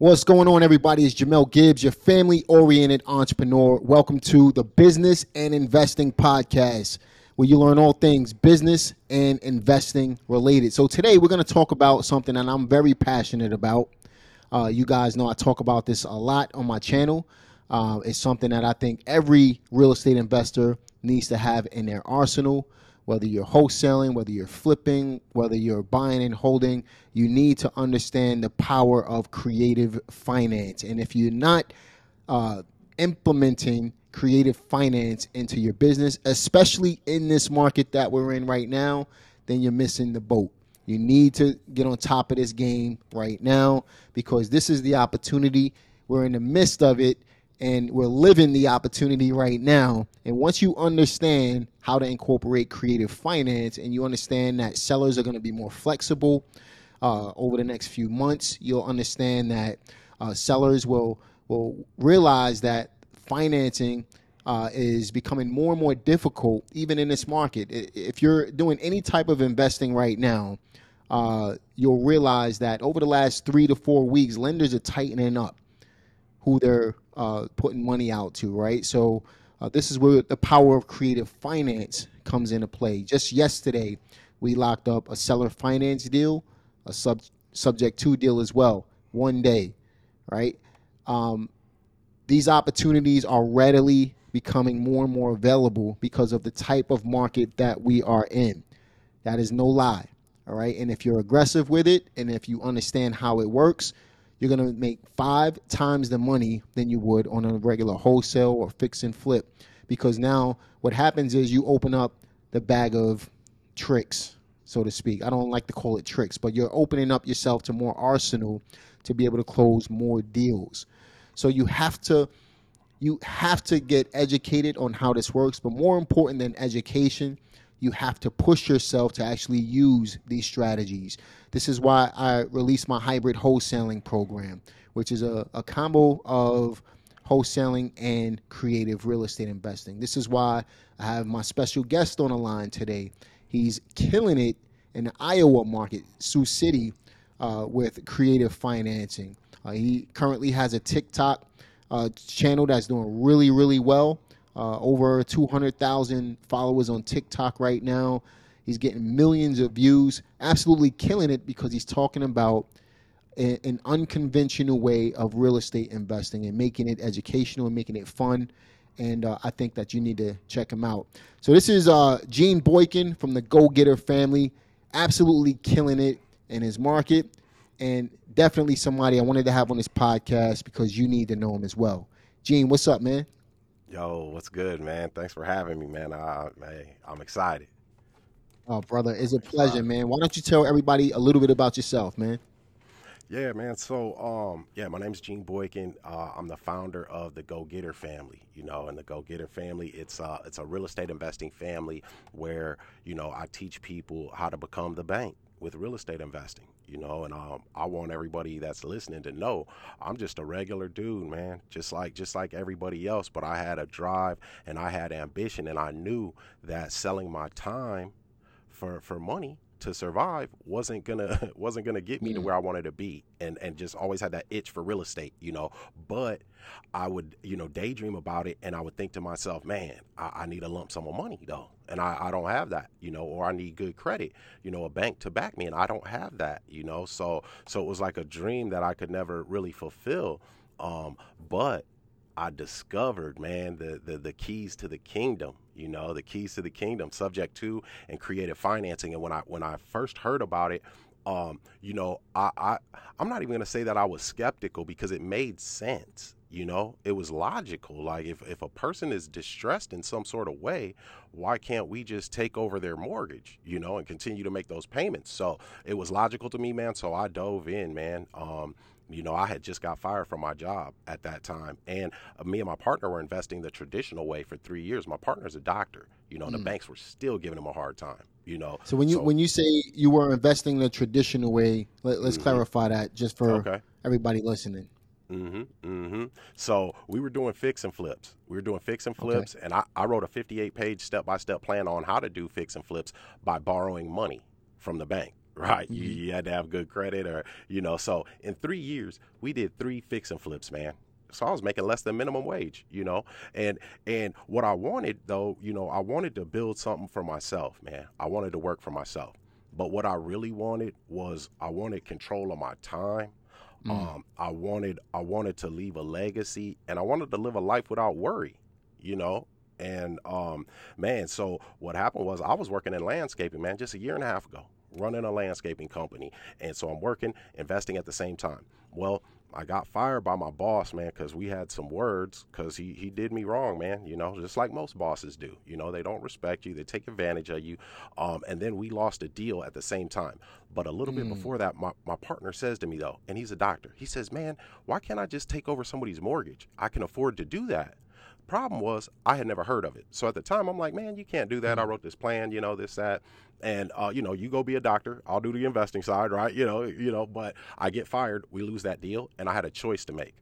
What's going on, everybody? It's Jamel Gibbs, your family oriented entrepreneur. Welcome to the Business and Investing Podcast, where you learn all things business and investing related. So, today we're going to talk about something that I'm very passionate about. Uh, you guys know I talk about this a lot on my channel. Uh, it's something that I think every real estate investor needs to have in their arsenal whether you're wholesaling, whether you're flipping, whether you're buying and holding, you need to understand the power of creative finance. And if you're not uh, implementing creative finance into your business, especially in this market that we're in right now, then you're missing the boat. You need to get on top of this game right now because this is the opportunity. We're in the midst of it and we're living the opportunity right now. And once you understand how to incorporate creative finance and you understand that sellers are going to be more flexible uh, over the next few months, you'll understand that uh, sellers will will realize that financing uh, is becoming more and more difficult, even in this market. If you're doing any type of investing right now, uh, you'll realize that over the last three to four weeks, lenders are tightening up who they're uh, putting money out to, right? So uh, this is where the power of creative finance comes into play. Just yesterday, we locked up a seller finance deal, a sub subject to deal as well, one day, right? Um, these opportunities are readily becoming more and more available because of the type of market that we are in. That is no lie. All right. And if you're aggressive with it and if you understand how it works, you're going to make five times the money than you would on a regular wholesale or fix and flip. Because now what happens is you open up the bag of tricks, so to speak. I don't like to call it tricks, but you're opening up yourself to more arsenal to be able to close more deals. So you have to you have to get educated on how this works, but more important than education, you have to push yourself to actually use these strategies. This is why I released my hybrid wholesaling program, which is a, a combo of wholesaling and creative real estate investing. This is why I have my special guest on the line today. He's killing it in the Iowa market, Sioux City, uh, with creative financing. Uh, he currently has a TikTok uh, channel that's doing really, really well. Uh, over 200,000 followers on TikTok right now. He's getting millions of views, absolutely killing it because he's talking about a, an unconventional way of real estate investing and making it educational and making it fun. And uh, I think that you need to check him out. So this is uh, Gene Boykin from the Go Getter family, absolutely killing it in his market, and definitely somebody I wanted to have on this podcast because you need to know him as well. Gene, what's up, man? Yo, what's good, man? Thanks for having me, man. I, I'm excited. Oh, brother, it's a pleasure, man. Why don't you tell everybody a little bit about yourself, man? Yeah, man. So, um, yeah, my name's Gene Boykin. Uh, I'm the founder of the Go Getter family. You know, and the Go Getter family, it's uh, it's a real estate investing family where you know I teach people how to become the bank with real estate investing, you know, and um, I want everybody that's listening to know I'm just a regular dude, man, just like just like everybody else. But I had a drive and I had ambition, and I knew that selling my time for for money to survive wasn't gonna wasn't gonna get me to mm. where I wanted to be, and and just always had that itch for real estate, you know. But I would you know daydream about it, and I would think to myself, man, I, I need a lump sum of money though, and I, I don't have that, you know, or I need good credit, you know, a bank to back me, and I don't have that, you know. So so it was like a dream that I could never really fulfill. Um, but I discovered, man, the, the the keys to the kingdom. You know, the keys to the kingdom, subject to and creative financing. And when I when I first heard about it, um, you know, I, I I'm not even gonna say that I was skeptical because it made sense. You know, it was logical. Like if, if a person is distressed in some sort of way, why can't we just take over their mortgage, you know, and continue to make those payments? So it was logical to me, man. So I dove in, man. Um, you know, I had just got fired from my job at that time, and uh, me and my partner were investing the traditional way for three years. My partner's a doctor, you know, and mm. the banks were still giving him a hard time, you know. So when you so, when you say you were investing the traditional way, let, us mm-hmm. clarify that just for okay. everybody listening. Mm-hmm. Mm-hmm. So we were doing fix and flips. We were doing fix and flips, okay. and I, I wrote a 58 page step by step plan on how to do fix and flips by borrowing money from the bank right? Mm-hmm. You, you had to have good credit, or you know. So in three years, we did three fix and flips, man so I was making less than minimum wage, you know. And and what I wanted though, you know, I wanted to build something for myself, man. I wanted to work for myself. But what I really wanted was I wanted control of my time. Mm. Um, I wanted I wanted to leave a legacy and I wanted to live a life without worry, you know. And um, man, so what happened was I was working in landscaping, man, just a year and a half ago, running a landscaping company. And so I'm working, investing at the same time. Well, I got fired by my boss, man, because we had some words. Because he he did me wrong, man. You know, just like most bosses do. You know, they don't respect you, they take advantage of you. Um, and then we lost a deal at the same time. But a little mm. bit hmm. before that, my my partner says to me though, and he's a doctor. He says, "Man, why can't I just take over somebody's mortgage? I can afford to do that." Problem was, I had never heard of it. So at the time, I'm like, man, you can't do that. I hmm. wrote this plan, you know, this, that and uh, you know, you go be a doctor. I'll do the investing side, right? You know, you know. But I get fired, we lose that deal, and I had a choice to make.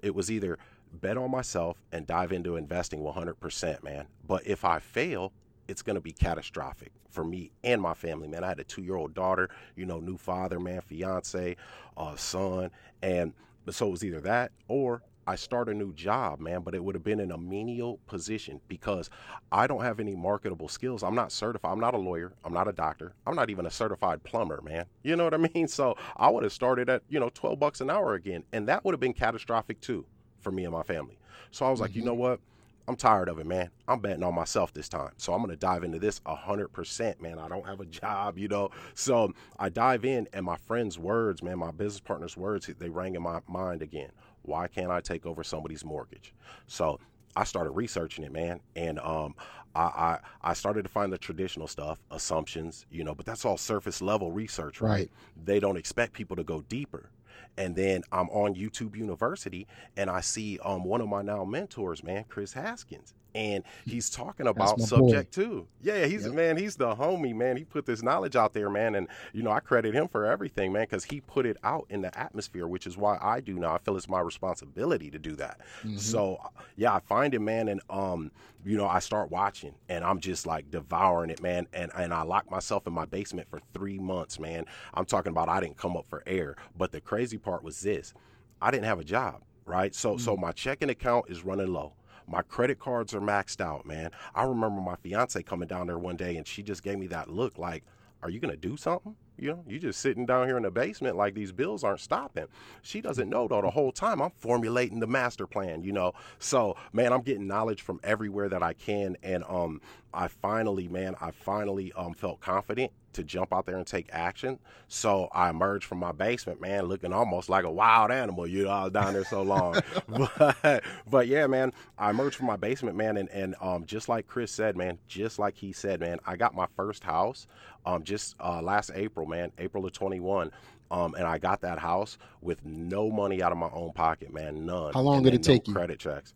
It was either bet on myself and dive into investing 100%, man. But if I fail, it's going to be catastrophic for me and my family, man. I had a two year old daughter, you know, new father, man, fiance, uh, son. And so it was either that or I start a new job, man, but it would have been in a menial position because I don't have any marketable skills. I'm not certified. I'm not a lawyer. I'm not a doctor. I'm not even a certified plumber, man. You know what I mean? So I would have started at, you know, 12 bucks an hour again. And that would have been catastrophic too for me and my family. So I was like, mm-hmm. you know what? I'm tired of it, man. I'm betting on myself this time. So I'm going to dive into this 100%, man. I don't have a job, you know. So I dive in, and my friend's words, man, my business partner's words, they rang in my mind again. Why can't I take over somebody's mortgage? So I started researching it, man, and um, I, I, I started to find the traditional stuff, assumptions, you know, but that's all surface level research, right? right? They don't expect people to go deeper. And then I'm on YouTube University, and I see um, one of my now mentors, man, Chris Haskins, and he's talking about subject boy. too. Yeah, he's yep. man, he's the homie, man. He put this knowledge out there, man, and you know I credit him for everything, man, because he put it out in the atmosphere, which is why I do now. I feel it's my responsibility to do that. Mm-hmm. So yeah, I find it, man, and um, you know, I start watching, and I'm just like devouring it, man, and and I lock myself in my basement for three months, man. I'm talking about I didn't come up for air, but the crazy part was this: I didn't have a job, right? So mm-hmm. so my checking account is running low. My credit cards are maxed out, man. I remember my fiance coming down there one day and she just gave me that look like, are you going to do something? You know, you just sitting down here in the basement like these bills aren't stopping. She doesn't know though the whole time I'm formulating the master plan, you know. So, man, I'm getting knowledge from everywhere that I can and um I finally, man, I finally um felt confident to jump out there and take action. So I emerged from my basement, man, looking almost like a wild animal. You know, I was down there so long. but but yeah, man, I emerged from my basement, man, and and um just like Chris said, man, just like he said, man, I got my first house um just uh, last April, man, April of 21. Um, and I got that house with no money out of my own pocket, man, none. How long did it take no you? Credit checks.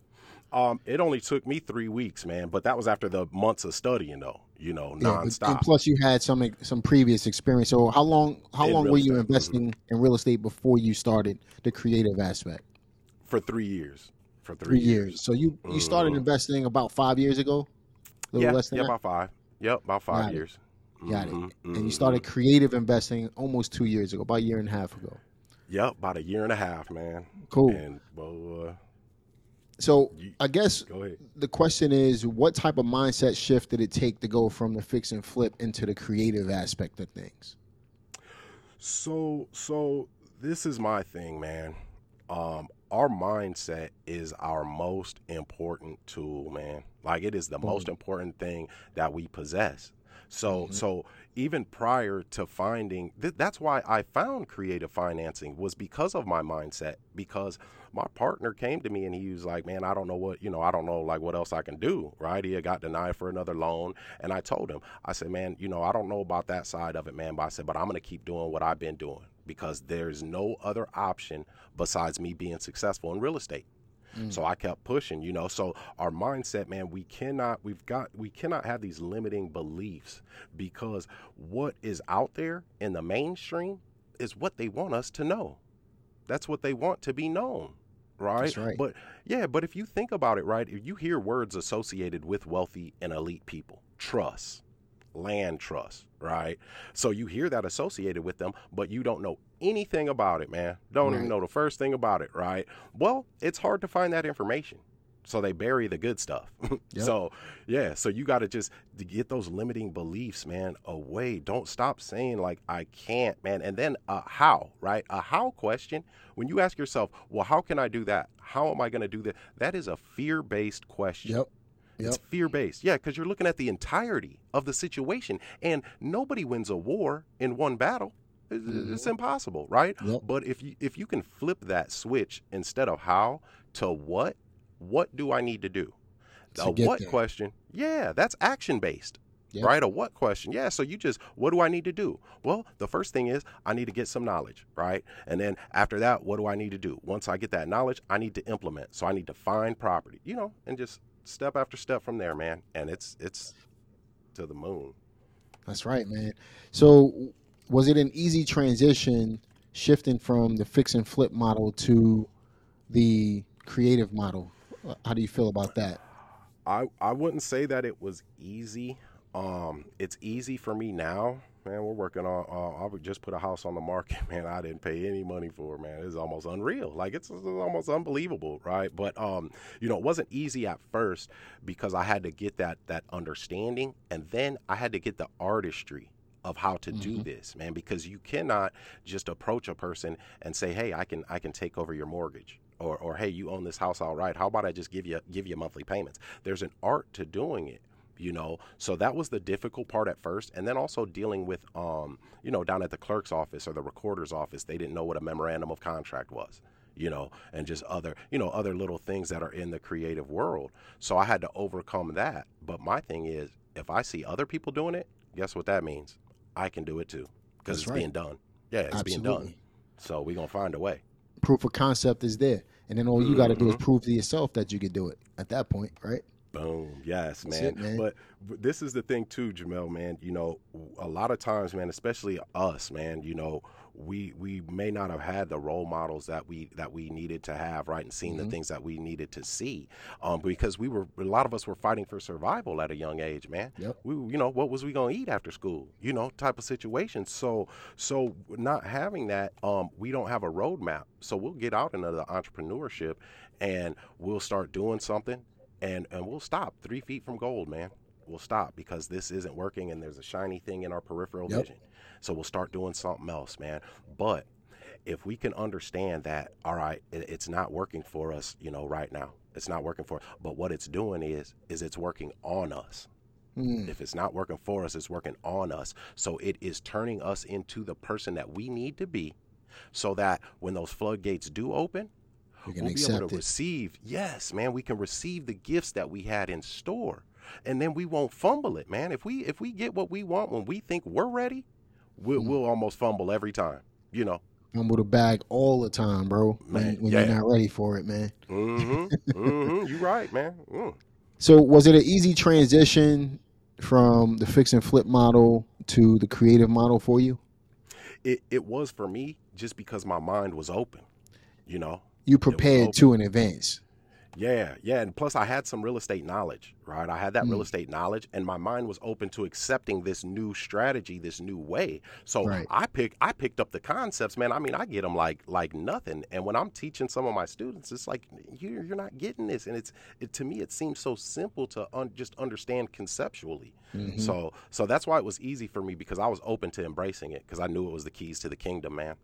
Um, it only took me three weeks, man, but that was after the months of studying, though. You know, yeah, nonstop. And plus, you had some some previous experience. So, how long how in long were you investing mm-hmm. in real estate before you started the creative aspect? For three years. For three, three years. years. So you you started mm-hmm. investing about five years ago. yeah, yeah, that? about five. Yep, about five Got years. It. Got mm-hmm. it. And you started mm-hmm. creative investing almost two years ago, about a year and a half ago. Yep, about a year and a half, man. Cool. And well, uh, so I guess the question is, what type of mindset shift did it take to go from the fix and flip into the creative aspect of things? So, so this is my thing, man. Um, our mindset is our most important tool, man. Like it is the Boom. most important thing that we possess. So, mm-hmm. so even prior to finding th- that's why I found creative financing was because of my mindset because my partner came to me and he was like, "Man, I don't know what, you know, I don't know like what else I can do." Right? He had got denied for another loan, and I told him, I said, "Man, you know, I don't know about that side of it, man, but I said, but I'm going to keep doing what I've been doing because there's no other option besides me being successful in real estate." Mm. So I kept pushing, you know. So our mindset, man, we cannot, we've got, we cannot have these limiting beliefs because what is out there in the mainstream is what they want us to know. That's what they want to be known. Right? right? But yeah, but if you think about it, right, if you hear words associated with wealthy and elite people, trust, land trust, right? So you hear that associated with them, but you don't know anything about it, man. Don't right. even know the first thing about it, right? Well, it's hard to find that information so they bury the good stuff. yep. So yeah, so you got to just get those limiting beliefs, man, away. Don't stop saying like I can't, man. And then a how, right? A how question. When you ask yourself, well, how can I do that? How am I going to do that? That is a fear-based question. Yep. Yep. It's fear based. Yeah, because you're looking at the entirety of the situation, and nobody wins a war in one battle. It's, mm-hmm. it's impossible, right? Yep. But if you if you can flip that switch instead of how to what, what do I need to do? To a what there. question? Yeah, that's action based. Yep. Right? A what question? Yeah. So you just, what do I need to do? Well, the first thing is I need to get some knowledge, right? And then after that, what do I need to do? Once I get that knowledge, I need to implement. So I need to find property, you know, and just step after step from there, man. And it's it's to the moon. That's right, man. So was it an easy transition shifting from the fix and flip model to the creative model? How do you feel about that? I I wouldn't say that it was easy. Um, it's easy for me now. Man, we're working on. Uh, I would just put a house on the market, man. I didn't pay any money for, man. It's almost unreal. Like it's, it's, almost unbelievable, right? But um, you know, it wasn't easy at first because I had to get that that understanding, and then I had to get the artistry of how to mm-hmm. do this, man. Because you cannot just approach a person and say, "Hey, I can I can take over your mortgage." Or, or hey, you own this house all right. How about I just give you give you monthly payments? There's an art to doing it you know? So that was the difficult part at first. And then also dealing with um you know down at the clerk's office or the recorder's office they didn't know what a memorandum of contract was you know? And just other you know other little things that are in the creative world. So i had to overcome that. But my thing is if i see other people doing it guess what that means? I can do it too because it's right. being done. Yeah it's Absolutely. being done. So we're gonna find a way proof of concept is there. And then all you got to do is mm-hmm. prove to yourself that you can do it at that point, right? Boom. Yes, man. It, man. But, but this is the thing too, Jamel, man. You know, a lot of times, man, especially us, man, you know, we we may not have had the role models that we that we needed to have right and seen mm-hmm. the things that we needed to see um, because we were a lot of us were fighting for survival at a young age man. Yep. we you know what was we going to eat after school? You know type of situation. So so not having that um, we don't have a roadmap. So we'll get out into the entrepreneurship and we'll start doing something and and we'll stop. Three feet from gold man. We'll stop because this isn't working and there's a shiny thing in our peripheral yep. vision so we'll start doing something else, man. But if we can understand that, all right, it's not working for us, you know, right now. It's not working for us. But what it's doing is, is it's working on us. Mm. If it's not working for us, it's working on us. So it is turning us into the person that we need to be so that when those floodgates do open, we will be able to it. receive. Yes, man, we can receive the gifts that we had in store. And then we won't fumble it, man. If we if we get what we want when we think we're ready, we'll, mm we'll almost fumble every time, you know. Fumble the bag all the time, bro. Man, when, when yeah. you're not ready for it, man. Mm-hmm. mm-hmm. You right, man. Mm. So, was it an easy transition from the fix and flip model to the creative model for you? It it was for me just because my mind was open. You know, you prepared to in advance. Yeah, yeah, and plus I had some real estate knowledge, right? I had that mm. real estate knowledge, and my mind was open to accepting this new strategy, this new way. So right. I pick, I picked up the concepts, man. I mean, I get them like like nothing. And when I'm teaching some of my students, it's like you're you're not getting this, and it's it, to me it seems so simple to un, just understand conceptually. Mm-hmm. So so that's why it was easy for me because I was open to embracing it because I knew it was the keys to the kingdom, man.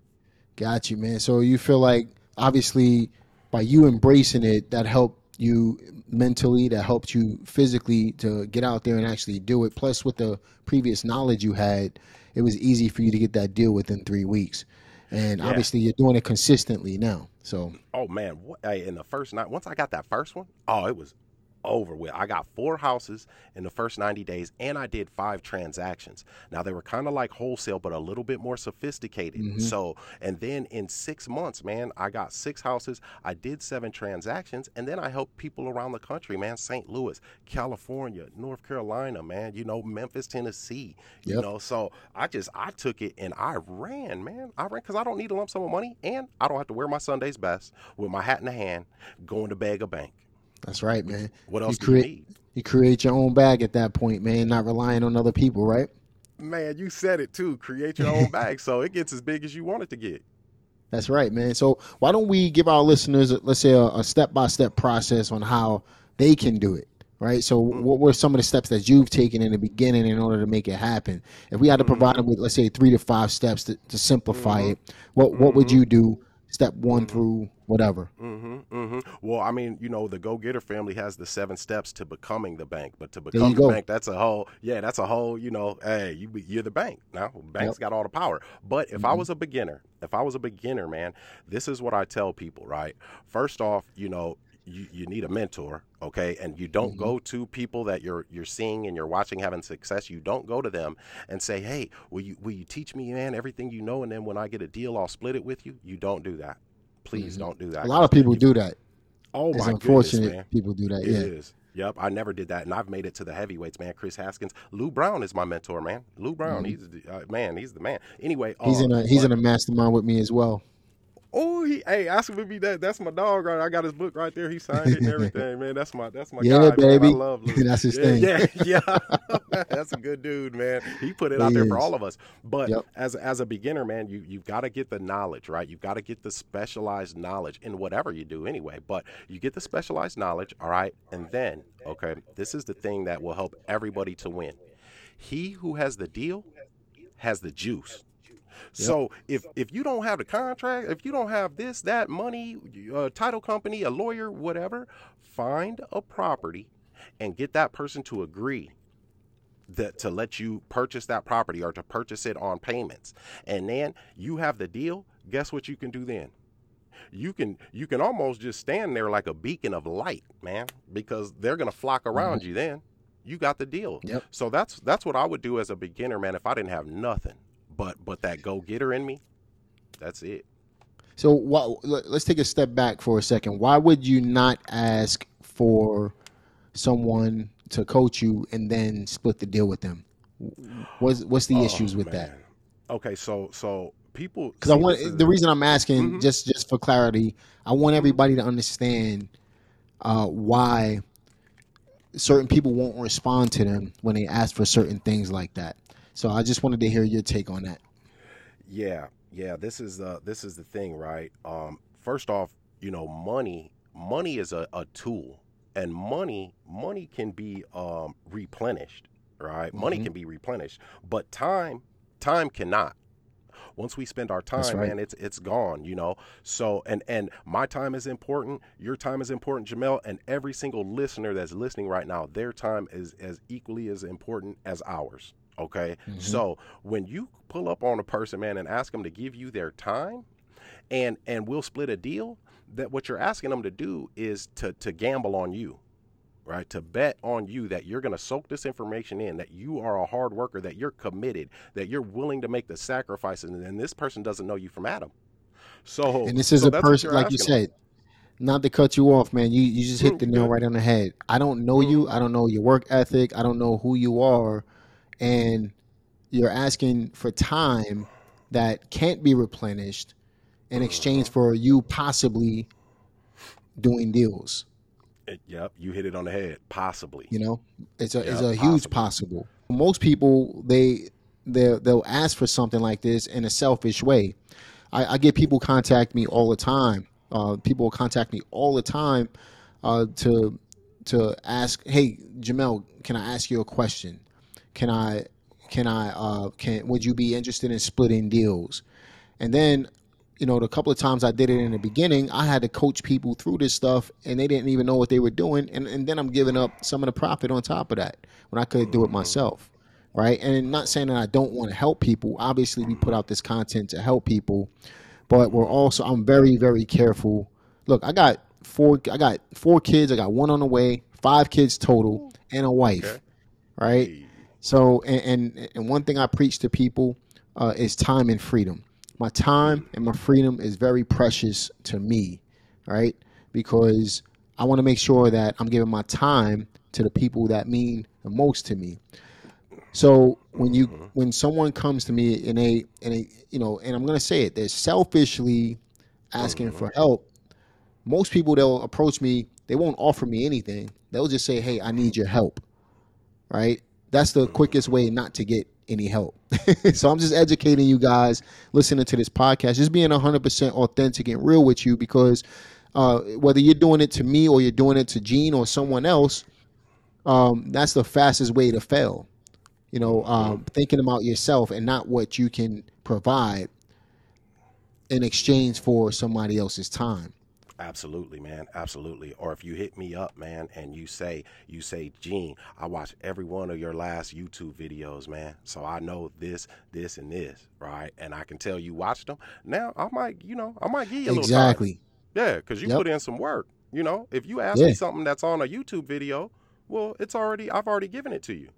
Got you, man. So you feel like obviously by you embracing it, that helped you mentally, that helped you physically to get out there and actually do it. Plus, with the previous knowledge you had, it was easy for you to get that deal within three weeks. And yeah. obviously, you're doing it consistently now. So, oh man, what in the first night, once I got that first one, oh, it was over with. I got four houses in the first 90 days and I did five transactions. Now they were kind of like wholesale, but a little bit more sophisticated. Mm-hmm. So, and then in six months, man, I got six houses. I did seven transactions and then I helped people around the country, man, St. Louis, California, North Carolina, man, you know, Memphis, Tennessee, yep. you know. So I just, I took it and I ran, man. I ran because I don't need a lump sum of money and I don't have to wear my Sunday's best with my hat in the hand going to beg a bank. That's right, man. What else you create, you? You create your own bag at that point, man. Not relying on other people, right? Man, you said it too. Create your own bag so it gets as big as you want it to get. That's right, man. So why don't we give our listeners, let's say, a step by step process on how they can do it, right? So Mm-hmm. what were some of the steps that you've taken in the beginning in order to make it happen? If we had to provide Mm-hmm. them with, let's say, three to five steps to, to simplify it, what what would you do? Step one Mm-hmm. through whatever. hmm hmm Well, I mean, you know, the Go Getter family has the seven steps to becoming the bank, but to become the go. bank, that's a whole, yeah, that's a whole, you know, hey, you, you're the bank now. Bank's got all the power. But if Mm-hmm. I was a beginner, if I was a beginner, man, this is what I tell people, right? First off, you know, you, you need a mentor, okay, and you don't go to people that you're you're seeing and you're watching having success. You don't go to them and say, "Hey, will you will you teach me, man, everything you know, and then when I get a deal, I'll split it with you." You don't do that. Please don't do that. Mm-hmm. A lot of people do that. Oh It's my unfortunate goodness, man. people do that. It yeah. is. Yep, I never did that, and I've made it to the heavyweights, man. Chris Haskins, Lou Brown is my mentor, man. Lou Brown, he's the, uh, man, he's the man. Anyway, Mm-hmm. He's uh, in a he's but- in a mastermind with me as well. Oh, he, hey, ask him to be that. That's my dog, right? I got his book right there. He signed it and everything, man. That's my, that's my Yeah, guy, man. baby. I love Lou. That's his yeah, thing. Yeah, yeah, that's a good dude, man. He put it out He there for all of us. But Yep. as as a beginner, man, you you've got to get the knowledge, right? You've got to get the specialized knowledge in whatever you do, anyway. But you get the specialized knowledge, all right, and then, okay, this is the thing that will help everybody to win. He who has the deal has the juice. So if if you don't have the contract, if you don't have this, that money, a uh, title company, a lawyer, whatever, find a property and get that person to agree that to let you purchase that property or to purchase it on payments. And then you have the deal, guess what you can do then? You can you can almost just stand there like a beacon of light, man, because they're going to flock mm-hmm. around you then. You got the deal. Yep. So that's that's what I would do as a beginner, man, if I didn't have nothing. But but that go-getter in me, that's it. So let's take a step back for a second. Why would you not ask for someone to coach you and then split the deal with them? What's what's the issues with that? Oh, Okay, so so people Because I want is- the reason I'm asking Mm-hmm. just just for clarity, I want everybody to understand uh, why certain people won't respond to them when they ask for certain things like that. So I just wanted to hear your take on that. Yeah, yeah. This is uh this is the thing, right? Um, first off, you know, money money is a, a tool, and money money can be um replenished, right? Money Mm-hmm. can be replenished, but time time cannot. Once we spend our time, right. man, it's it's gone, you know. So and and my time is important, your time is important, Jamel, and every single listener that's listening right now, their time is as equally as important as ours. Okay. Mm-hmm. So when you pull up on a person, man, and ask them to give you their time and and we'll split a deal, that what you're asking them to do is to to gamble on you right? To bet on you that you're going to soak this information in, that you are a hard worker, that you're committed, that you're willing to make the sacrifices, and, this person doesn't know you from Adam. So, And this is so a person, like you asking them. said, not to cut you off, man. You you just hit the nail mm-hmm. right on the head. I don't know you. Mm-hmm. I don't know your work ethic. I don't know who you are, and you're asking for time that can't be replenished in exchange for you possibly doing deals. It- yep, you hit it on the head. Possibly. You know, it's a it's Yeah, a huge possible. Most people they they they'll ask for something like this in a selfish way. I, I get people contact me all the time. Uh, people contact me all the time uh, to to ask, "Hey, Jamel, can I ask you a question? Can I can I uh, can would you be interested in splitting deals?" And then, you know, the couple of times I did it in the beginning, I had to coach people through this stuff, and they didn't even know what they were doing. And and then I'm giving up some of the profit on top of that when I could do it myself, right? And not saying that I don't want to help people. Obviously, we put out this content to help people, but we're also I'm very very careful. Look, I got four I got four kids. I got one on the way, five kids total, and a wife, right? So, and, and and one thing I preach to people uh, is time and freedom. My time and my freedom is very precious to me, right? Because I want to make sure that I'm giving my time to the people that mean the most to me. So when you when someone comes to me in a in a you know, and I'm gonna say it, they're selfishly asking for help. most people they'll approach me, they won't offer me anything. They'll just say, "Hey, I need your help." Right? That's the quickest way not to get any help. so I'm just educating you guys listening to this podcast, just being 100% authentic and real with you because uh, whether you're doing it to me or you're doing it to Gene or someone else, um, that's the fastest way to fail. You know, um, thinking about yourself and not what you can provide in exchange for somebody else's time. Absolutely, man. Absolutely. Or if you hit me up, man, and you say, you say, Gene, I watched every one of your last YouTube videos, man. So I know this, this, and this, right? And I can tell you watched them. Now I might, you know, I might give you a exactly. little Yeah, because you yep. put in some work. You know, if you ask yeah. me something that's on a YouTube video, well, it's already I've already given it to you.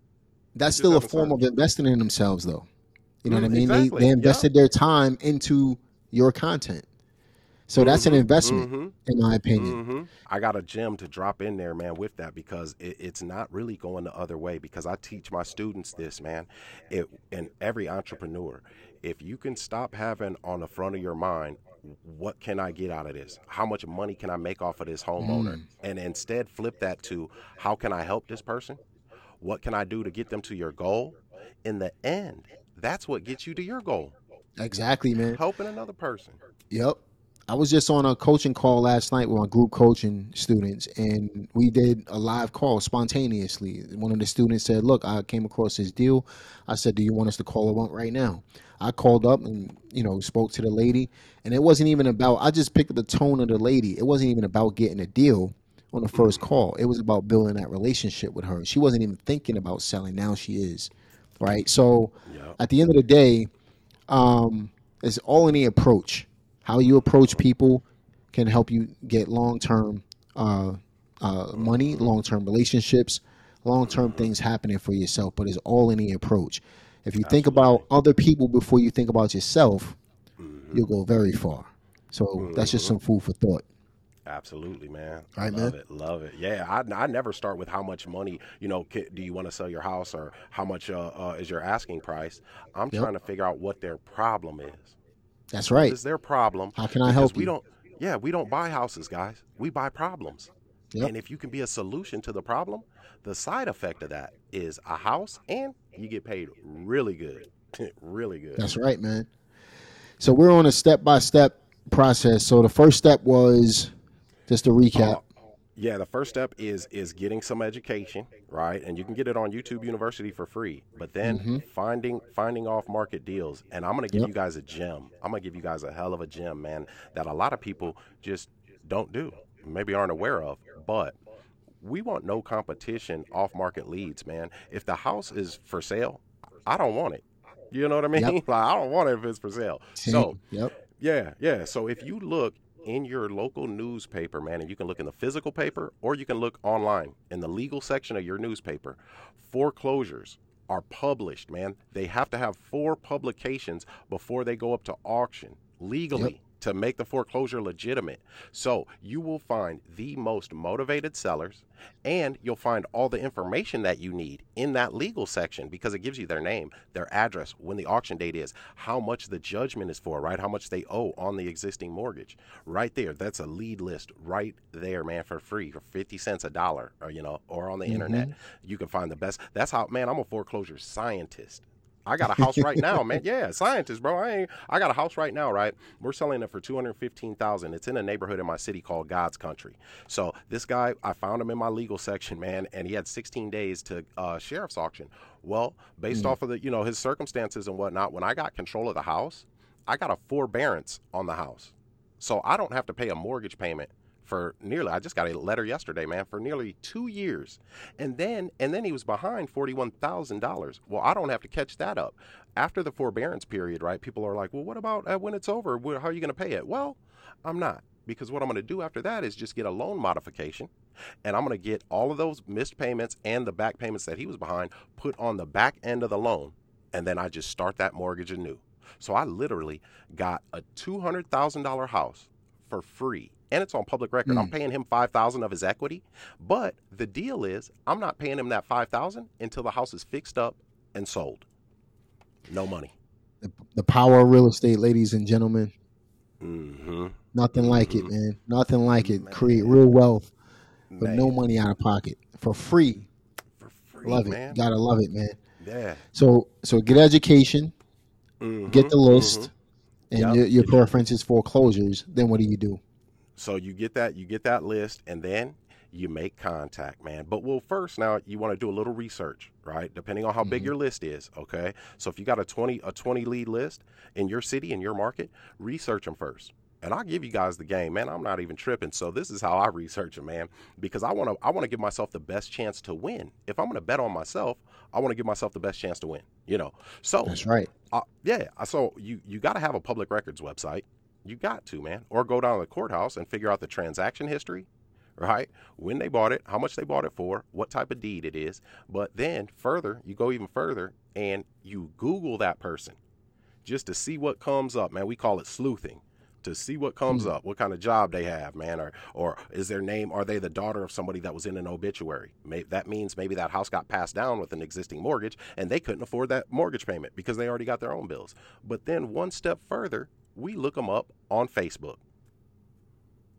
That's still a form of investing in themselves, though. You know mm, what I mean? Exactly. They they invested their time into your content. So mm-hmm, that's an investment, mm-hmm, in my opinion. Mm-hmm. I got a gem to drop in there, man, with that because it, it's not really going the other way. Because I teach my students this, man. It, and every entrepreneur, if you can stop having on the front of your mind, what can I get out of this? How much money can I make off of this homeowner? Mm. And instead flip that to how can I help this person? What can I do to get them to your goal? In the end, that's what gets you to your goal. Exactly, man. Helping another person. Yep. I was just on a coaching call last night with my group coaching students, and we did a live call spontaneously. One of the students said, "Look, I came across this deal." I said, "Do you want us to call it right now?" I called up and you know spoke to the lady, and it wasn't even about. I just picked up the tone of the lady. It wasn't even about getting a deal on the first call. It was about building that relationship with her. She wasn't even thinking about selling. Now she is, right? So, at the end of the day, um, it's all in the approach how you approach people can help you get long term uh, uh, money, long term relationships, long term things happening for yourself. But it's all in the approach. If you Absolutely. think about other people before you think about yourself, mm-hmm. you'll go very far. So mm-hmm. that's just some food for thought. Absolutely, man. Right, love man. it, love it. Yeah, I, I never start with how much money. You know, do you want to sell your house or how much uh, uh, is your asking price? I'm yep. trying to figure out what their problem is. That's right. It's their problem. How can I help we you? don't yeah, we don't buy houses, guys. We buy problems. Yep. And if you can be a solution to the problem, the side effect of that is a house and you get paid really good. really good. That's right, man. So we're on a step by step process. So the first step was just to recap. Uh, Yeah, the first step is is getting some education, right? And you can get it on YouTube University for free. But then mm-hmm. finding finding off market deals. And I'm gonna give yep. you guys a gem. I'm gonna give you guys a hell of a gem, man, that a lot of people just don't do, maybe aren't aware of. But we want no competition off market leads, man. If the house is for sale, I don't want it. You know what I mean? Yep. Like I don't want it if it's for sale. So yep. yeah, yeah. So if you look in your local newspaper, man, and you can look in the physical paper or you can look online in the legal section of your newspaper. Foreclosures are published, man. They have to have four publications before they go up to auction legally. Yep to make the foreclosure legitimate. So you will find the most motivated sellers and you'll find all the information that you need in that legal section because it gives you their name, their address, when the auction date is, how much the judgment is for, right? How much they owe on the existing mortgage. Right there. That's a lead list right there, man, for free, for 50 cents a dollar, or, you know, or on the mm-hmm. internet. You can find the best. That's how, man, I'm a foreclosure scientist. I got a house right now, man. Yeah, scientist, bro. I ain't, I got a house right now, right? We're selling it for two hundred fifteen thousand. It's in a neighborhood in my city called God's Country. So this guy, I found him in my legal section, man, and he had sixteen days to uh, sheriff's auction. Well, based mm. off of the, you know, his circumstances and whatnot, when I got control of the house, I got a forbearance on the house, so I don't have to pay a mortgage payment for nearly I just got a letter yesterday, man, for nearly 2 years. And then and then he was behind $41,000. Well, I don't have to catch that up. After the forbearance period, right? People are like, "Well, what about uh, when it's over? How are you going to pay it?" Well, I'm not because what I'm going to do after that is just get a loan modification and I'm going to get all of those missed payments and the back payments that he was behind put on the back end of the loan and then I just start that mortgage anew. So I literally got a $200,000 house for free and it's on public record. Mm. I'm paying him five thousand of his equity, but the deal is I'm not paying him that five thousand until the house is fixed up and sold. No money. The, the power of real estate, ladies and gentlemen. Mm-hmm. Nothing like it, man. Nothing like it. Create real wealth with no money out of pocket for free. For free, Love it. Gotta love it, man. Yeah. So so get education, Mhm, get the list, mhm. and Yep. your, your preference is foreclosures. Then what do you do? So you get that you get that list and then you make contact, man. But well first now you want to do a little research, right? Depending on how big Mhm. your list is, okay? So if you got a 20 a 20 lead list in your city in your market, research them first. And I'll give you guys the game, man. I'm not even tripping. So this is how I research them, man, because I want to I want to give myself the best chance to win. If I'm going to bet on myself, I want to give myself the best chance to win, you know. So That's right. uh, yeah. So you you got to have a public records website. You got to man, or go down to the courthouse and figure out the transaction history, right? When they bought it, how much they bought it for, what type of deed it is. But then further, you go even further and you Google that person, just to see what comes up. Man, we call it sleuthing. To see what comes Hmm. up, what kind of job they have, man, or or is their name? Are they the daughter of somebody that was in an obituary? Maybe that means maybe that house got passed down with an existing mortgage, and they couldn't afford that mortgage payment because they already got their own bills. But then one step further, we look them up on Facebook.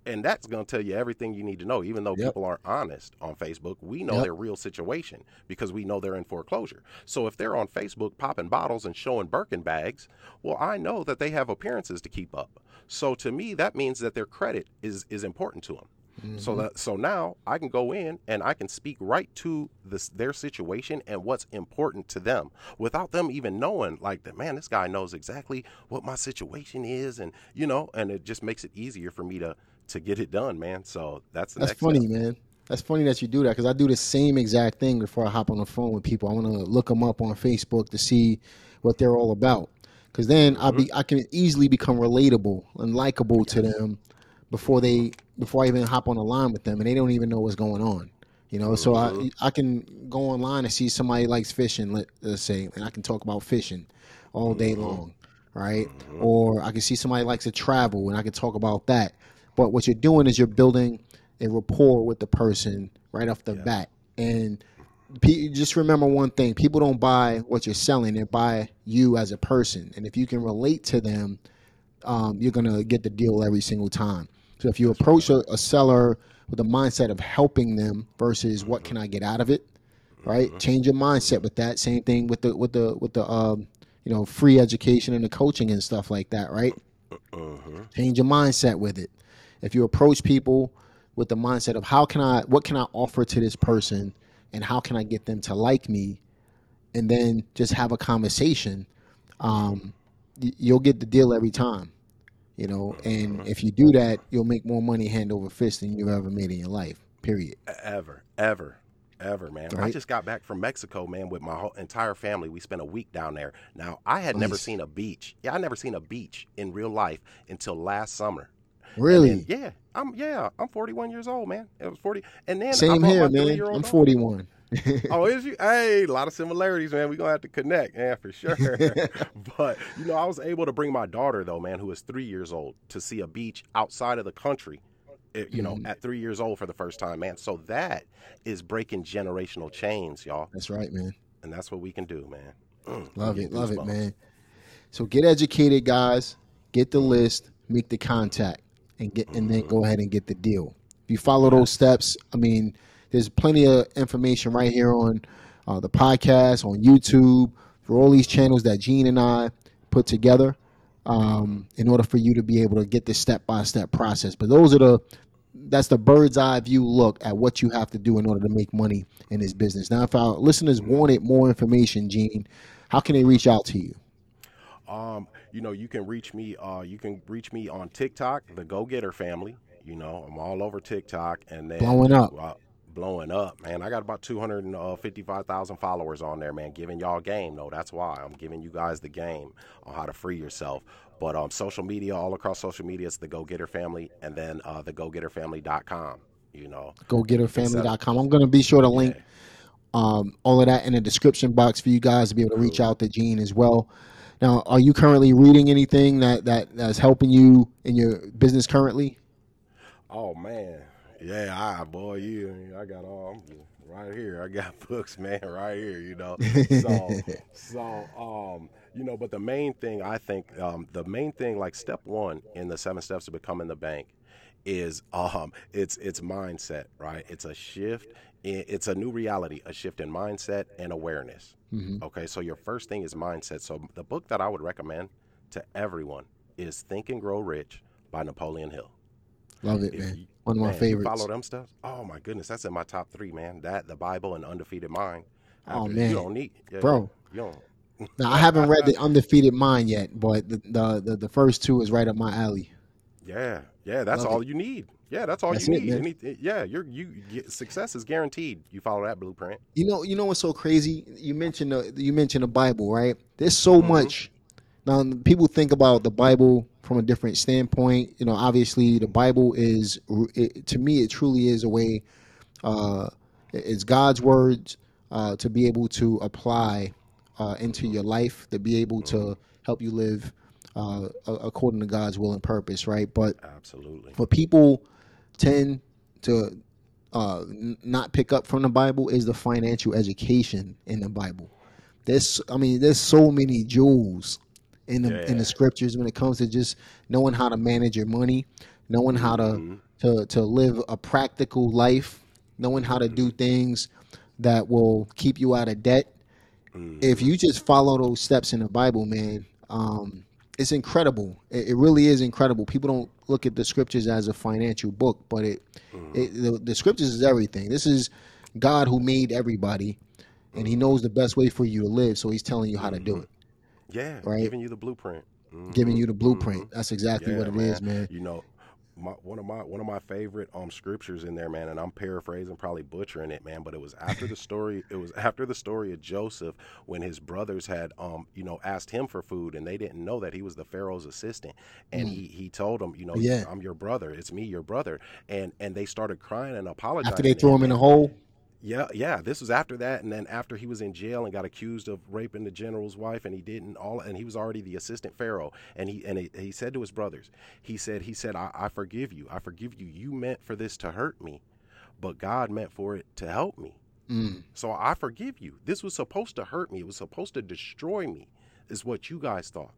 And that's going to tell you everything you need to know. Even though Yep. people aren't honest on Facebook, we know Yep. their real situation because we know they're in foreclosure. So if they're on Facebook popping bottles and showing Birkin bags, well, I know that they have appearances to keep up. So to me, that means that their credit is is important to them. So Mhm. that so now I can go in and I can speak right to this their situation and what's important to them without them even knowing like that man this guy knows exactly what my situation is and you know and it just makes it easier for me to to get it done man so that's the That's funny, step. man. That's funny that you do that because I do the same exact thing before I hop on the phone with people. I want to look them up on Facebook to see what they're all about. Because then I be I can easily become relatable and likable to them before they before I even hop on the line with them, and they don't even know what's going on. You know, so I Mhm. I can go online and see somebody likes fishing, let, let's say, and I can talk about fishing all day Mhm. long, right? Mhm. Or I can see somebody likes to travel, and I can talk about that. But what you're doing is you're building a rapport with the person right off the Yeah. bat, and just remember one thing: people don't buy what you're selling; they buy you as a person. And if you can relate to them, um, you're gonna get the deal every single time. So if you approach a, a seller with the mindset of helping them versus what can I get out of it, right? Change your mindset with that. Same thing with the with the with the um, you know free education and the coaching and stuff like that, right? Mhm. Change your mindset with it. If you approach people with the mindset of how can I what can I offer to this person and how can I get them to like me and then just have a conversation, um, you'll get the deal every time. You know, and mm-hmm. if you do that, you'll make more money hand over fist than you've ever made in your life. Period. ever ever ever man i just got back from mexico man with my whole entire family we spent a week down there now i had never seen a beach yeah i never seen a beach in real life until last summer Really? Then- yeah, I'm yeah, I'm 41 years old, man. It was 40, and then Same brought here, man. I'm daughter. 41. Oh, is you? Hey, a lot of similarities, man. We're gonna have to connect, yeah, for sure. but you know, I was able to bring my daughter though, man, who is three years old, to see a beach outside of the country. eh, You know, Mhm. at three years old for the first time, man. So that is breaking generational chains, y'all, That's right, man. and that's what we can do, man. Mm, Love it, love it, man. So get educated, guys. Get the list, make the contact, and get and then go ahead and get the deal. If you follow those steps, I mean, there's plenty of information right here on uh, the podcast, on YouTube, for all these channels that Gene and I put together, um, in order for you to be able to get this step by step process. But those are the that's the bird's eye view look at what you have to do in order to make money in this business. Now, if our listeners wanted more information, Gene, how can they reach out to you? Um, you know, you can reach me. Uh, you can reach me on TikTok, the Go Getter Family. You know, I'm all over TikTok, and then Blowing up. uh, blowing up, man. I got about 255,000 followers on there, man. Giving y'all game, no, that's why I'm giving you guys the game on how to free yourself. But um, social media, all across social media, it's the Go Getter Family, and then uh, the GoGetterFamily.com. You know, GoGetterFamily.com. I'm going to be sure to link um, all of that in the description box for you guys to be able to reach out to Gene as well. Now, are you currently reading anything that, that that's helping you in your business currently? Oh man, yeah, I boy, you, I got all I'm right here. I got books, man, right here. You know, so so um, you know, but the main thing I think, um, the main thing, like step one in the seven steps to becoming the bank, is um, it's it's mindset, right? It's a shift. It's a new reality, a shift in mindset and awareness. Mm-hmm. Okay, so your first thing is mindset. So the book that I would recommend to everyone is Think and Grow Rich by Napoleon Hill. Love it, if man. You, One of my man, favorites. follow them stuff. Oh my goodness, that's in my top three, man. That the Bible and Undefeated Mind. Oh man, you don't need, yeah, bro. You don't. now I haven't read the Undefeated Mind yet, but the, the the, the first two is right up my alley. Yeah, yeah, that's Love all it. you need. Yeah, that's all that's you it, need. Any, yeah, you're you, you success is guaranteed. You follow that blueprint. You know, you know what's so crazy? You mentioned the you mentioned the Bible, right? There's so mm-hmm. much. Now people think about the Bible from a different standpoint. You know, obviously the Bible is it, to me it truly is a way. Uh, it's God's words uh, to be able to apply uh, into your life, to be able to help you live uh, according to God's will and purpose, right? But absolutely, for people tend to uh, n- not pick up from the Bible is the financial education in the Bible. There's, I mean, there's so many jewels in the yeah. in the scriptures when it comes to just knowing how to manage your money, knowing how to mm-hmm. to to live a practical life, knowing how to do things that will keep you out of debt. Mm-hmm. If you just follow those steps in the Bible, man, um, it's incredible. It, it, really is incredible. People don't look at the scriptures as a financial book, but it, mm-hmm. it the, the, scriptures is everything. This is God who made everybody, and He mm-hmm. knows the best way for you to live. So He's telling you how to do mm-hmm. it. Yeah, right. Giving you the blueprint. Mm-hmm. Giving you the blueprint. That's exactly yeah, what it man. is, man. You know, my, one of my one of my favorite um scriptures in there, man, and I'm paraphrasing, probably butchering it, man, but it was after the story. It was after the story of Joseph when his brothers had um you know asked him for food and they didn't know that he was the Pharaoh's assistant, and mm. he he told them, you know, yeah. I'm your brother, it's me, your brother, and and they started crying and apologizing after they threw him in a hole. Yeah, yeah. This was after that, and then after he was in jail and got accused of raping the general's wife, and he didn't all, and he was already the assistant pharaoh, and he and he, he said to his brothers, he said, he said, I, I forgive you, I forgive you. You meant for this to hurt me, but God meant for it to help me. Mm. So I forgive you. This was supposed to hurt me. It was supposed to destroy me, is what you guys thought,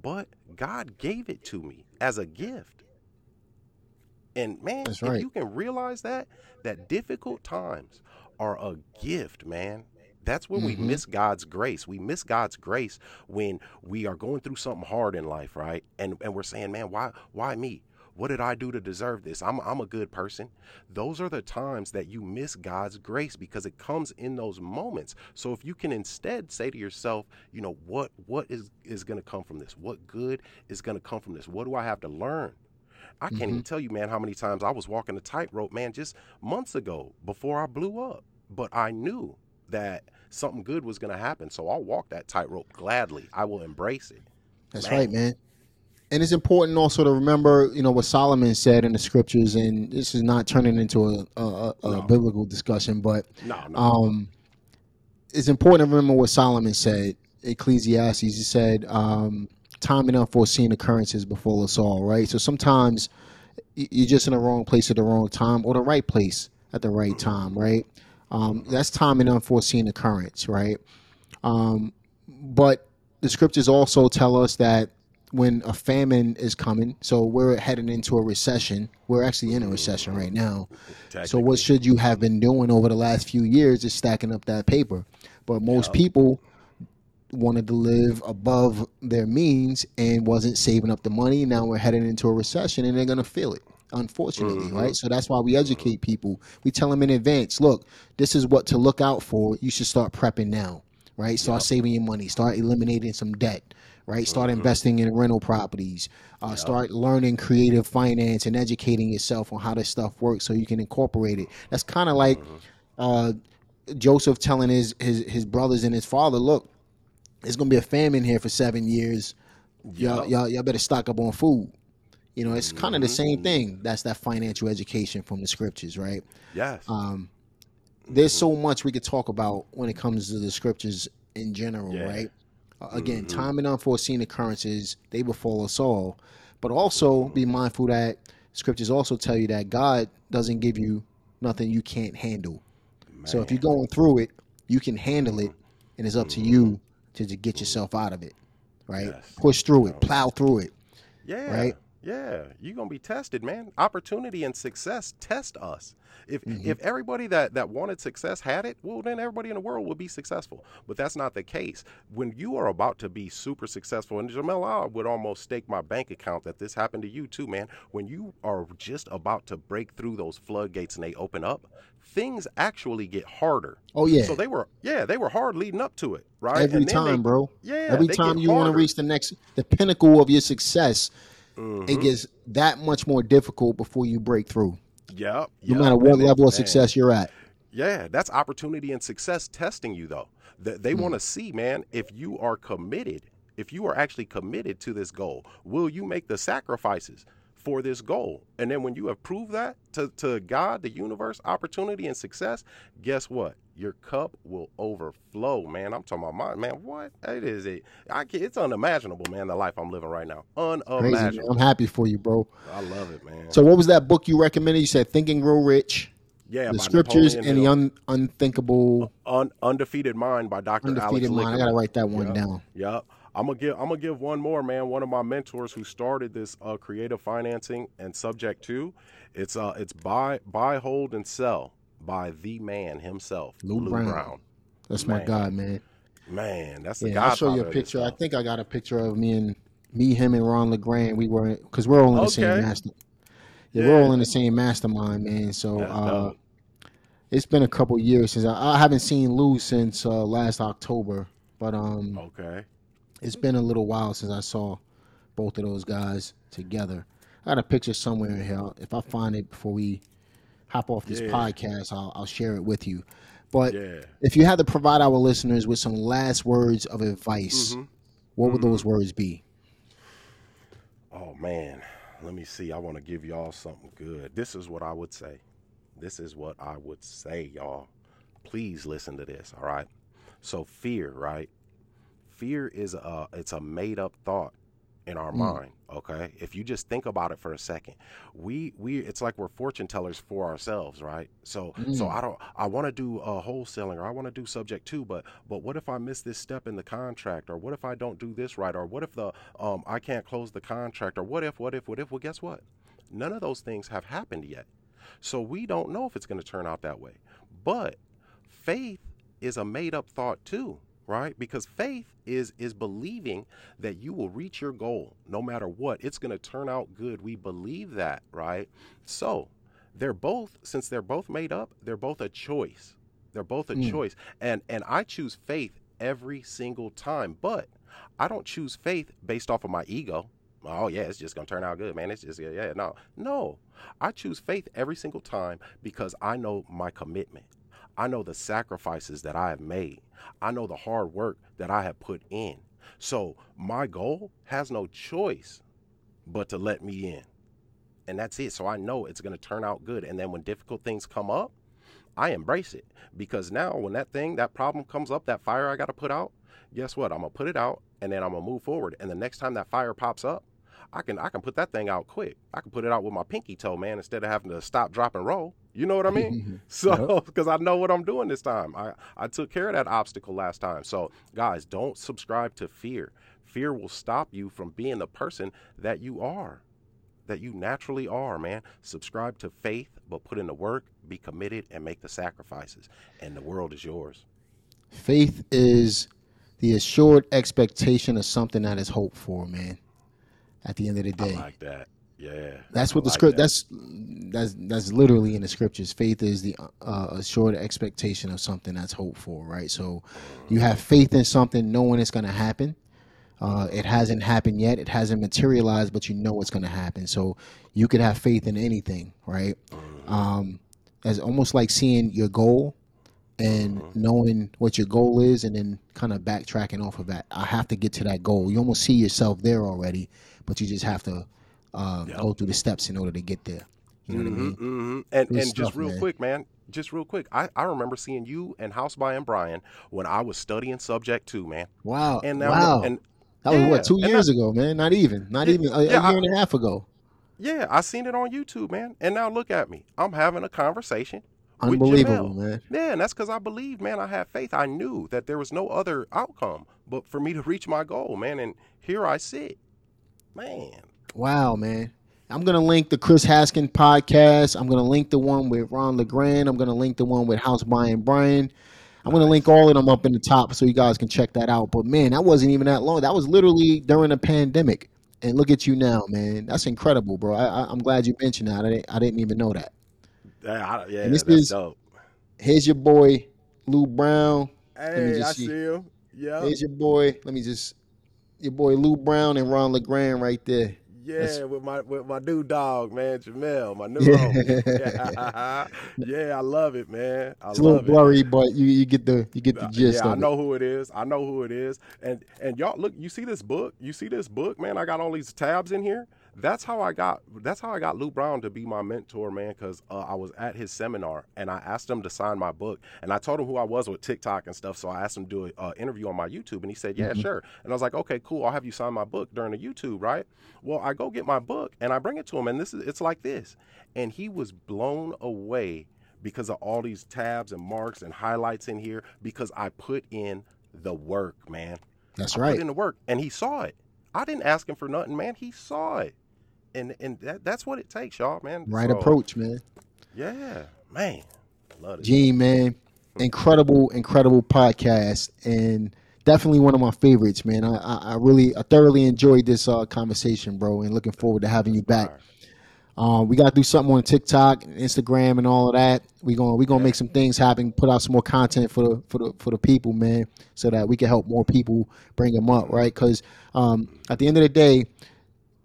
but God gave it to me as a gift. And man, if you can realize that, that difficult times are a gift, man. That's when mm-hmm. we miss God's grace. We miss God's grace when we are going through something hard in life, right? And and we're saying, man, why why me? What did I do to deserve this? I'm I'm a good person. Those are the times that you miss God's grace because it comes in those moments. So if you can instead say to yourself, you know, what what is is going to come from this? What good is going to come from this? What do I have to learn? I can't mm-hmm. even tell you, man, how many times I was walking a tightrope, man, just months ago before I blew up. But I knew that something good was going to happen. So I'll walk that tightrope gladly. I will embrace it. That's man. right, man. And it's important also to remember, you know, what Solomon said in the scriptures. And this is not turning into a, a, a no. biblical discussion, but no, no. Um, it's important to remember what Solomon said. Ecclesiastes, he said, um, time and unforeseen occurrences before us all, right? So sometimes you're just in the wrong place at the wrong time or the right place at the right time, right? Um, that's time and unforeseen occurrence, right? Um, but the scriptures also tell us that when a famine is coming, so we're heading into a recession. We're actually in a recession right now. So what should you have been doing over the last few years is stacking up that paper. But most yeah. people wanted to live above their means and wasn't saving up the money. Now we're heading into a recession and they're going to feel it unfortunately, mm-hmm. right? So that's why we educate people. We tell them in advance, look, this is what to look out for. You should start prepping now, right? Start yep. saving your money, start eliminating some debt, right? Start mm-hmm. investing in rental properties, uh, yep. start learning creative finance and educating yourself on how this stuff works so you can incorporate it. That's kind of like mm-hmm. uh, Joseph telling his, his, his brothers and his father, look, going to be a famine here for seven years. Y'all, y'all, y'all better stock up on food. You know, it's kind of the same mm-hmm. thing. That's that financial education from the scriptures, right? Yes. Um, there's so much we could talk about when it comes to the scriptures in general, yeah. right? Uh, again, mm-hmm. time and unforeseen occurrences they befall us all, but also be mindful that scriptures also tell you that God doesn't give you nothing you can't handle. Man. So if you're going through it, you can handle it, and it's up to you to, to get yourself out of it. right? Yes. Push through it, plow through it. Yeah. Right? Yeah. You're gonna be tested, man. Opportunity and success test us. If Mm-hmm. if everybody that, that wanted success had it, well then everybody in the world would be successful. But that's not the case. When you are about to be super successful, and Jamel, I would almost stake my bank account that this happened to you too, man. When you are just about to break through those floodgates and they open up, things actually get harder. Oh yeah. So they were yeah, they were hard leading up to it, right? Every time, they- bro. Yeah. Every time you want to reach the next, the pinnacle of your success, it Mhm. gets that much more difficult before you break through. Yep. No matter what level of man, success you're at. Yeah, that's opportunity and success testing you though. They, they Hmm. want to see, man, if you are committed, if you are actually committed to this goal, will you make the sacrifices for this goal? And then when you have proved that to, to God, the universe, opportunity and success, guess what? Your cup will overflow, man. I'm talking about my man. What it is it? I can, it's unimaginable, man. The life I'm living right now, Crazy, unimaginable. I'm happy for you, bro. I love it, man. So, what was that book you recommended? You said "Think and Grow Rich," yeah, the scriptures, Napoleon and the un- unthinkable, Un- undefeated mind by Dr. undefeated Alex mind. I gotta write that one Yeah. down. Yep. I'm gonna give I'm gonna give one more, man. One of my mentors who started this uh, creative financing and subject to, it's uh it's buy buy hold and sell by the man himself, Lou Brown. That's my Man. guy, man. Man, that's the Yeah, guy. I'll show you a picture. I think I got a picture of me and me, him, and Ron LeGrand. We were because we're all in the same Okay. master. Yeah, we're all in the same mastermind, man. So That's uh, it's been a couple years since I, I haven't seen Lou since uh, last October, but um, Okay. It's been a little while since I saw both of those guys together. I got a picture somewhere in here. If I find it before we hop off this Yeah. podcast, I'll, I'll share it with you. But Yeah. if you had to provide our listeners with some last words of advice, Mhm. what would those words be? Oh man, let me see. I want to give y'all something good. This is what I would say. This is what I would say, y'all. Please listen to this, all right? So fear, right? Fear is a it's a made up thought in our mind, okay? If you just think about it for a second. We we it's like we're fortune tellers for ourselves, right? So so I don't I want to do uh, wholesaling or I want to do subject to but but what if I miss this step in the contract or what if I don't do this right or what if the um I can't close the contract or what if what if what if well guess what? None of those things have happened yet. So we don't know if it's going to turn out that way. But faith is a made up thought too, right? Because faith is is believing that you will reach your goal no matter what. It's going to turn out good. We believe that, right? So, they're both since they're both made up, they're both a choice. They're both a hmm. choice. And and I choose faith every single time, but I don't choose faith based off of my ego. Oh yeah, it's just gonna turn out good, man. It's just yeah, yeah. No, no. I choose faith every single time because I know my commitment. I know the sacrifices that I have made. I know the hard work that I have put in. So my goal has no choice but to let me in. And that's it. So I know it's going to turn out good. And then when difficult things come up, I embrace it because now when that thing, that problem comes up, that fire I got to put out, guess what? I'm going to put it out and then I'm going to move forward. And the next time that fire pops up, I can I can put that thing out quick. I can put it out with my pinky toe, man, instead of having to stop, drop, and roll. You know what I mean? so because I know what I'm doing this time. I, I took care of that obstacle last time. So guys, don't subscribe to fear. Fear will stop you from being the person that you are. That you naturally are, man. Subscribe to faith, but put in the work, be committed, and make the sacrifices. And the world is yours. Faith is the assured expectation of something that is hoped for, man. At the end of the day, I like that. Yeah. that's I what the like script. that. That's that's that's literally in the scriptures. Faith is the uh, assured expectation of something that's hoped for, right? So, you have faith in something, knowing it's going to happen. Uh, it hasn't happened yet. It hasn't materialized, but you know it's going to happen. So you could have faith in anything, right? Um, as almost like seeing your goal and knowing what your goal is, and then kind of backtracking off of that. I have to get to that goal. You almost see yourself there already, but you just have to uh, go through the steps in order to get there. You know what I mean? hmm And Good and stuff, just real man. quick, man. Just real quick. I, I remember seeing you and House by and Brian when I was studying subject to, man. Wow! And now wow! and that was what two years ago, man. Not even, not Yeah, even a, a yeah, I- year and a half ago. yeah, I seen it on YouTube, man. And now look at me. I'm having a conversation Unbelievable, man. Yeah, and that's because I believed, man. I had faith. I knew that there was no other outcome but for me to reach my goal, man. And here I sit, man. Wow, man. I'm gonna link the Chris Haskin podcast. I'm gonna link the one with Ron LeGrand. I'm gonna link the one with House Brian Brian. I'm gonna link all of them up in the top so you guys can check that out. But man, that wasn't even that long. That was literally during the pandemic. And look at you now, man. That's incredible, bro. I, I'm glad you mentioned that. I didn't, I didn't even know that. Yeah, I, yeah And this is- dope. Here's your boy Lou Brown. me Hey, just I see. see him. Yeah, Here's your boy. Let me just your boy Lou Brown and Ron LeGrand right there. Yeah, with my with my new dog, man, Jamel, my new Yeah. yeah, I love it, man. I It's a little love it. blurry, but you, you get the you get the uh, gist yeah, I of it. know who it is. I know who it is. And and y'all look, you see this book? You see this book, man? I got all these tabs in here. That's how I got. That's how I got Lou Brown to be my mentor, man. Because uh, I was at his seminar and I asked him to sign my book, and I told him who I was with TikTok and stuff. So I asked him to do an uh, interview on my YouTube, and he said, "Yeah, sure." And I was like, "Okay, cool. I'll have you sign my book during the YouTube, right?" Well, I go get my book and I bring it to him, and this is it's like this, and he was blown away because of all these tabs and marks and highlights in here because I put in the work, man. That's I right. put in the work, and he saw it. I didn't ask him for nothing, man. He saw it, and and that, that's what it takes, y'all, man. Right So, approach, man. Yeah, man. Love it. Gene, man, incredible, incredible podcast, and definitely one of my favorites, man. I, I, I really, I thoroughly enjoyed this uh, conversation, bro, and looking forward to having you back. Um, we gotta do something on TikTok, and Instagram, and all of that. We gonna we gonna make some things happen, put out some more content for the for the for the people, man, so that we can help more people bring them up, right? Because um, at the end of the day,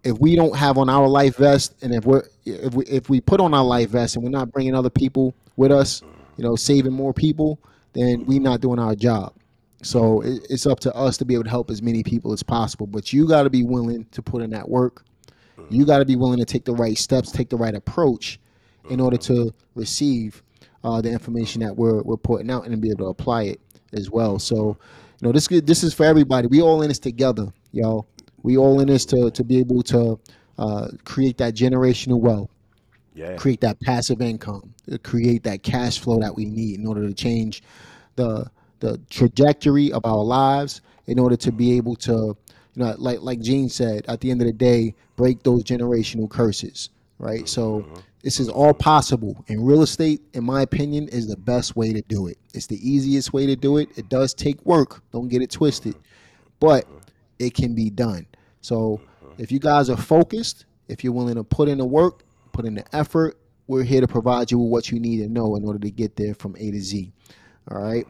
if we don't have on our life vest, and if we're if we if we put on our life vest and we're not bringing other people with us, you know, saving more people, then we're not doing our job. So it, it's up to us to be able to help as many people as possible. But you got to be willing to put in that work. You got to be willing to take the right steps, take the right approach, in order to receive uh, the information that we're we're putting out and be able to apply it as well. So, you know, this this is for everybody. We all in this together, y'all. We all in this to to be able to uh, create that generational wealth, Yeah, create that passive income, create that cash flow that we need in order to change the the trajectory of our lives. In order to be able to, you know, like like Gene said, at the end of the day, break those generational curses. Right. So mm-hmm. this is all possible. And real estate, in my opinion, is the best way to do it. It's the easiest way to do it. It does take work. Don't get it twisted, mm-hmm. but mm-hmm. it can be done. So if you guys are focused, if you're willing to put in the work, put in the effort, we're here to provide you with what you need to know in order to get there from A to Z. All right.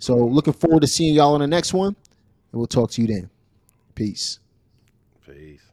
So looking forward to seeing y'all on the next one, and we'll talk to you then. Peace. peace.